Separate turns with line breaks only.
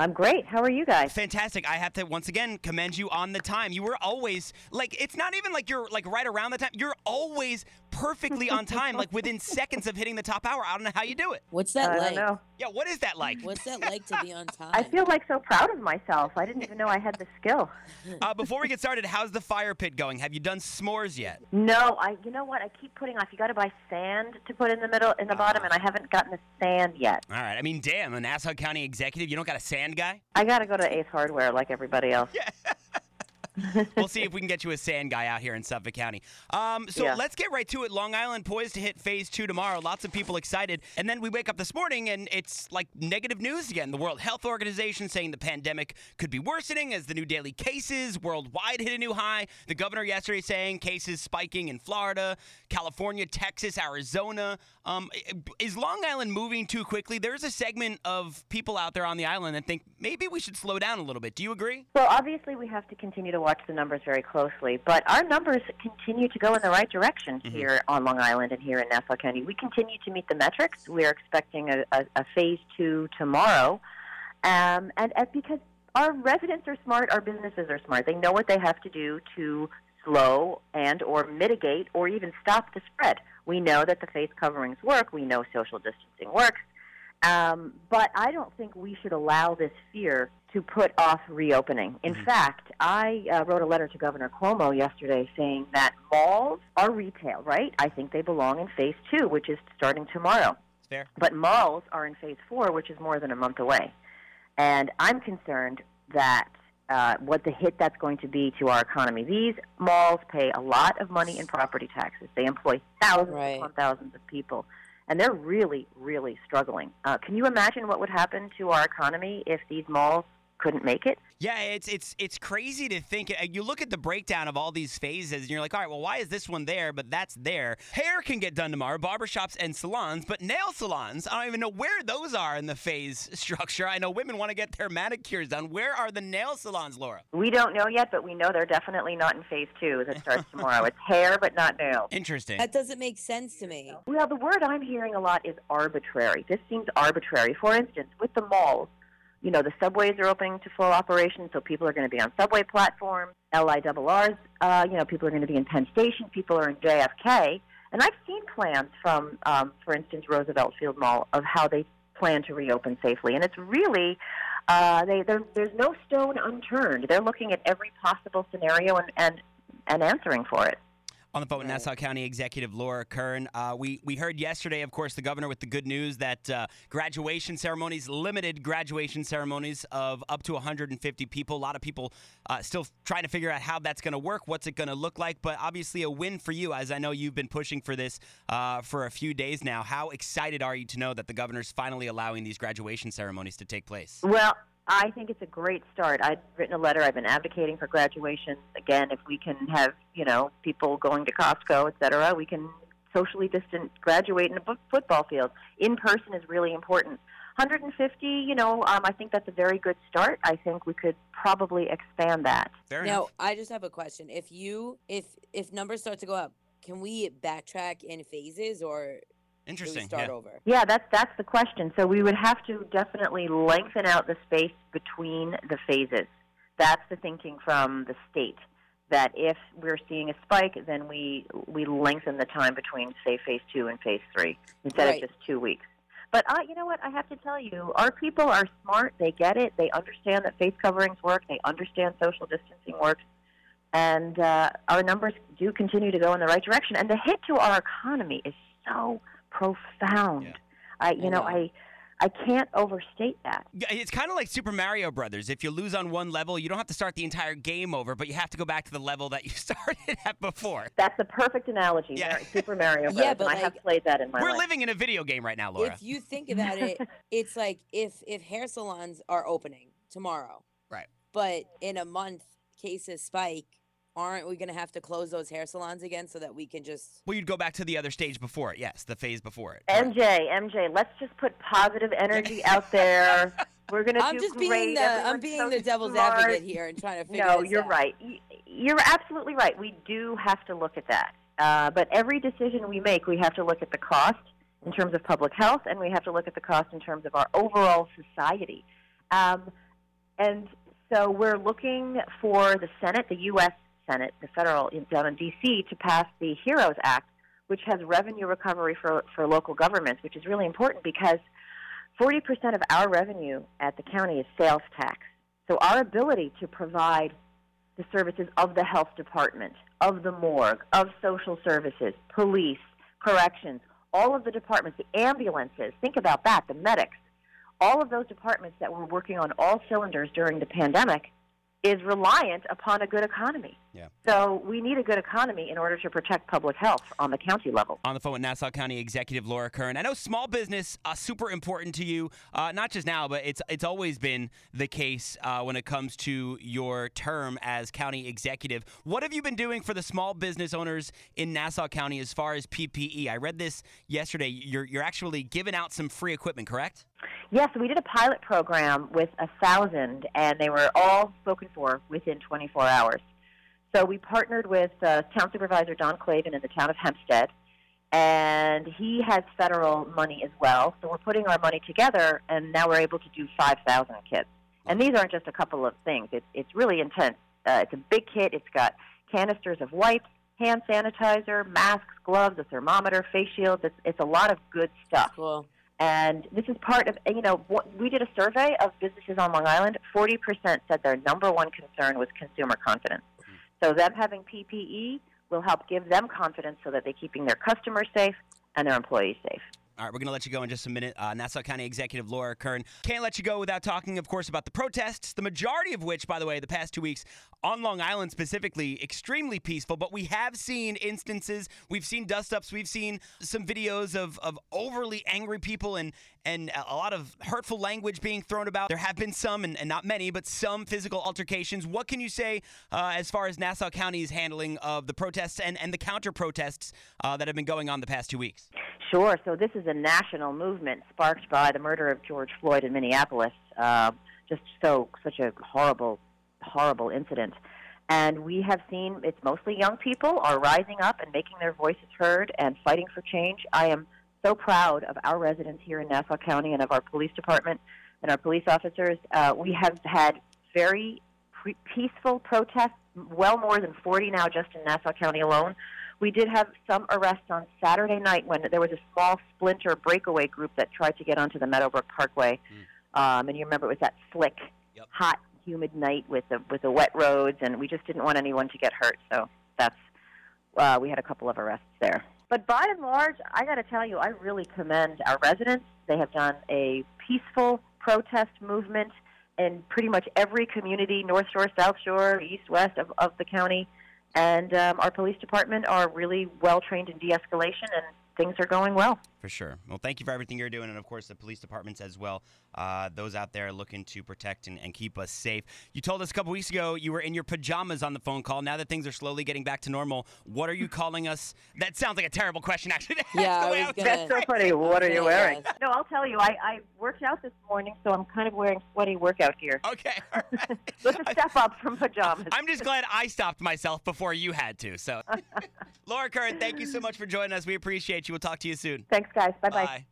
I'm great. How are you guys?
Fantastic. I have to once again commend you on the time. You were always like it's not even like you're like right around the time. You're always perfectly on time, like within seconds of hitting the top hour. I don't know how you do it.
What's that
I
like?
don't know.
Yeah, what is that like?
What's that like to be on time?
I feel like so proud of myself. I didn't even know I had the skill.
Uh, before we get started, how's the fire pit going? Have you done s'mores yet?
No, I. You know what? I keep putting off. You got to buy sand to put in the middle, in the bottom, and I haven't gotten the sand yet.
All right. I mean, damn, a Nassau County executive. You don't got a sand guy?
I got to go to Ace Hardware like everybody else.
we'll see if we can get you a sand guy out here in Suffolk County. Um, so
Yeah.
let's get right to it. Long Island poised to hit phase two tomorrow. Lots of people excited. And then we wake up this morning and it's like negative news again. The World Health Organization saying the pandemic could be worsening as the new daily cases worldwide hit a new high. The governor yesterday saying cases spiking in Florida, California, Texas, Arizona. Um, is Long Island moving too quickly? There's a segment of people out there on the island that think maybe we should slow down a little bit. Do you agree?
Well, obviously, we have to continue to watch the numbers very closely, but our numbers continue to go in the right direction here on Long Island and here in Nassau County. We continue to meet the metrics. We are expecting a, a, a phase two tomorrow, um, and, and because our residents are smart, our businesses are smart. They know what they have to do to slow and or mitigate or even stop the spread. We know that the face coverings work. We know social distancing works. Um, but I don't think we should allow this fear to put off reopening. In fact, I uh, wrote a letter to Governor Cuomo yesterday saying that malls are retail, right? I think they belong in phase two, which is starting tomorrow.
Fair.
But malls are in phase four, which is more than a month away. And I'm concerned that uh, what the hit that's going to be to our economy. These malls pay a lot of money in property taxes. They employ thousands
Right.
upon thousands of people. And they're really, really struggling. Uh, can you imagine what would happen to our economy if these malls couldn't make it?
Yeah, it's it's it's crazy to think. uh, You look at the breakdown of all these phases, and you're like, all right, well, why is this one there, but that's there? Hair can get done tomorrow, barbershops and salons, but nail salons, I don't even know where those are in the phase structure. I know women want to get their manicures done. Where are the nail salons, Laura?
We don't know yet, but we know they're definitely not in phase two that starts tomorrow. it's hair, but not nails.
Interesting.
that doesn't make sense to me.
Well, the word I'm hearing a lot is arbitrary. This seems arbitrary. For instance, with the malls, you know, the subways are opening to full operation, so people are going to be on subway platforms. LIRRs, uh, you know, people are going to be in Penn Station. People are in JFK. And I've seen plans from, um, for instance, Roosevelt Field Mall of how they plan to reopen safely. And it's really, uh, they, there- there's no stone unturned. They're looking at every possible scenario and, and, and answering for it.
On the phone with Nassau County Executive Laura Curran. Uh, we, we heard yesterday, of course, the governor with the good news that uh, graduation ceremonies, limited graduation ceremonies of up to 150 people. A lot of people uh, still trying to figure out how that's going to work, what's it going to look like, but obviously a win for you, as I know you've been pushing for this uh, for a few days now. How excited are you to know that the governor's finally allowing these graduation ceremonies to take place?
Well, I think it's a great start. I've written a letter. I've been advocating for graduations. Again, if we can have, you know, people going to Costco, et cetera, we can socially distant graduate in a football field. In person is really important. 150, you know, um, I think that's a very good start. I think we could probably expand that.
Fair
Now,
enough.
I just have a question. If you if if numbers start to go up, can we backtrack in phases or do we
Interesting.
start
yeah.
over?
Yeah, that's that's the question. So we would have to definitely lengthen out the space between the phases. That's the thinking from the state. That if we're seeing a spike, then we we lengthen the time between say phase two and phase three instead
Right.
of just two weeks. But I, you know what? I have to tell you, our people are smart. They get it. They understand that face coverings work. They understand social distancing works, and uh, our numbers do continue to go in the right direction. And the hit to our economy is so profound.
Yeah.
I, you
I
know,
know.
I, I can't overstate that.
It's kind of like Super Mario Brothers. If you lose on one level, you don't have to start the entire game over, but you have to go back to the level that you started at before.
That's the perfect analogy.
Yeah.
Super Mario Bros.
Yeah, but
and I have played that in my
We're
life.
living in a video game right now, Laura.
If you think about it, it's like if if hair salons are opening tomorrow,
Right.
But in a month, cases spike. Aren't we going to have to close those hair salons again so that we can just?
Well, you'd go back to the other stage before it. Yes, the phase before it.
MJ, MJ, let's just put positive energy out there. We're gonna
I'm
do
just
great.
being the I'm being
so
the devil's
smart.
advocate here and trying to figure.
No,
this
you're
out.
right. You're absolutely right. We do have to look at that. Uh, but every decision we make, we have to look at the cost in terms of public health, and we have to look at the cost in terms of our overall society. Um, And so we're looking for the Senate, the U.S. Senate, the federal down in D.C., to pass the HEROES Act, which has revenue recovery for, for local governments, which is really important because 40% of our revenue at the county is sales tax. So our ability to provide the services of the health department, of the morgue, of social services, police, corrections, all of the departments, the ambulances, think about that, the medics, all of those departments that were working on all cylinders during the pandemic is reliant upon a good economy.
Yeah.
So we need a good economy in order to protect public health on the county level.
On the phone with Nassau County Executive Laura Curran. I know small business uh, super important to you, uh, not just now, but it's it's always been the case uh, when it comes to your term as county executive. What have you been doing for the small business owners in Nassau County as far as PPE? I read this yesterday. You're you're actually giving out some free equipment, correct?
Yes, we did a pilot program with a thousand, and they were all spoken for within 24 hours. So we partnered with uh, Town Supervisor Don Clavin in the town of Hempstead, and he has federal money as well. So we're putting our money together, and now we're able to do 5,000 kits. And these aren't just a couple of things. It's it's really intense. Uh, it's a big kit. It's got canisters of wipes, hand sanitizer, masks, gloves, a thermometer, face shields. It's it's a lot of good stuff.
Cool.
And this is part of, you know, we did a survey of businesses on Long Island. 40% said their number one concern was consumer confidence. So them having PPE will help give them confidence so that they're keeping their customers safe and their employees safe.
All right, we're going to let you go in just a minute. Uh, Nassau County Executive Laura Curran. Can't let you go without talking, of course, about the protests, the majority of which, by the way, the past two weeks on Long Island specifically, extremely peaceful. But we have seen instances, we've seen dust ups, we've seen some videos of, of overly angry people and, and a lot of hurtful language being thrown about. There have been some, and, and not many, but some physical altercations. What can you say uh, as far as Nassau County's handling of the protests and, and the counter protests uh, that have been going on the past two weeks?
Sure. So this is a national movement sparked by the murder of George Floyd in Minneapolis. Uh, just so such a horrible, horrible incident. And we have seen it's mostly young people are rising up and making their voices heard and fighting for change. I am so proud of our residents here in Nassau County and of our police department and our police officers. Uh, we have had very pre- peaceful protests, well more than 40 now just in Nassau County alone. We did have some arrests on Saturday night when there was a small splinter breakaway group that tried to get onto the Meadowbrook Parkway. Um, and you remember it was that slick,
Yep.
hot, humid night with the with the wet roads, and we just didn't want anyone to get hurt. So that's uh, we had a couple of arrests there. But by and large, I got to tell you, I really commend our residents. They have done a peaceful protest movement in pretty much every community, North Shore, South Shore, East, West of, of the county. And um, our police department are really well trained in de escalation, and things are going well.
For sure. Well, thank you for everything you're doing, and of course, the police departments as well. Uh, those out there looking to protect and, and keep us safe. You told us a couple weeks ago you were in your pajamas on the phone call. Now that things are slowly getting back to normal, what are you calling us? That sounds like a terrible question, actually. That's
Yeah,
the
I was gonna-
That's so
it.
funny. What are you wearing?
Yes.
No, I'll tell you. I, I worked out this morning, so I'm kind of wearing sweaty workout gear.
Okay. all right.
It's a step up from pajamas.
I'm just glad I stopped myself before you had to. So, Laura Curran, thank you so much for joining us. We appreciate you. We'll talk to you soon.
Thanks, guys. Bye bye.
Bye.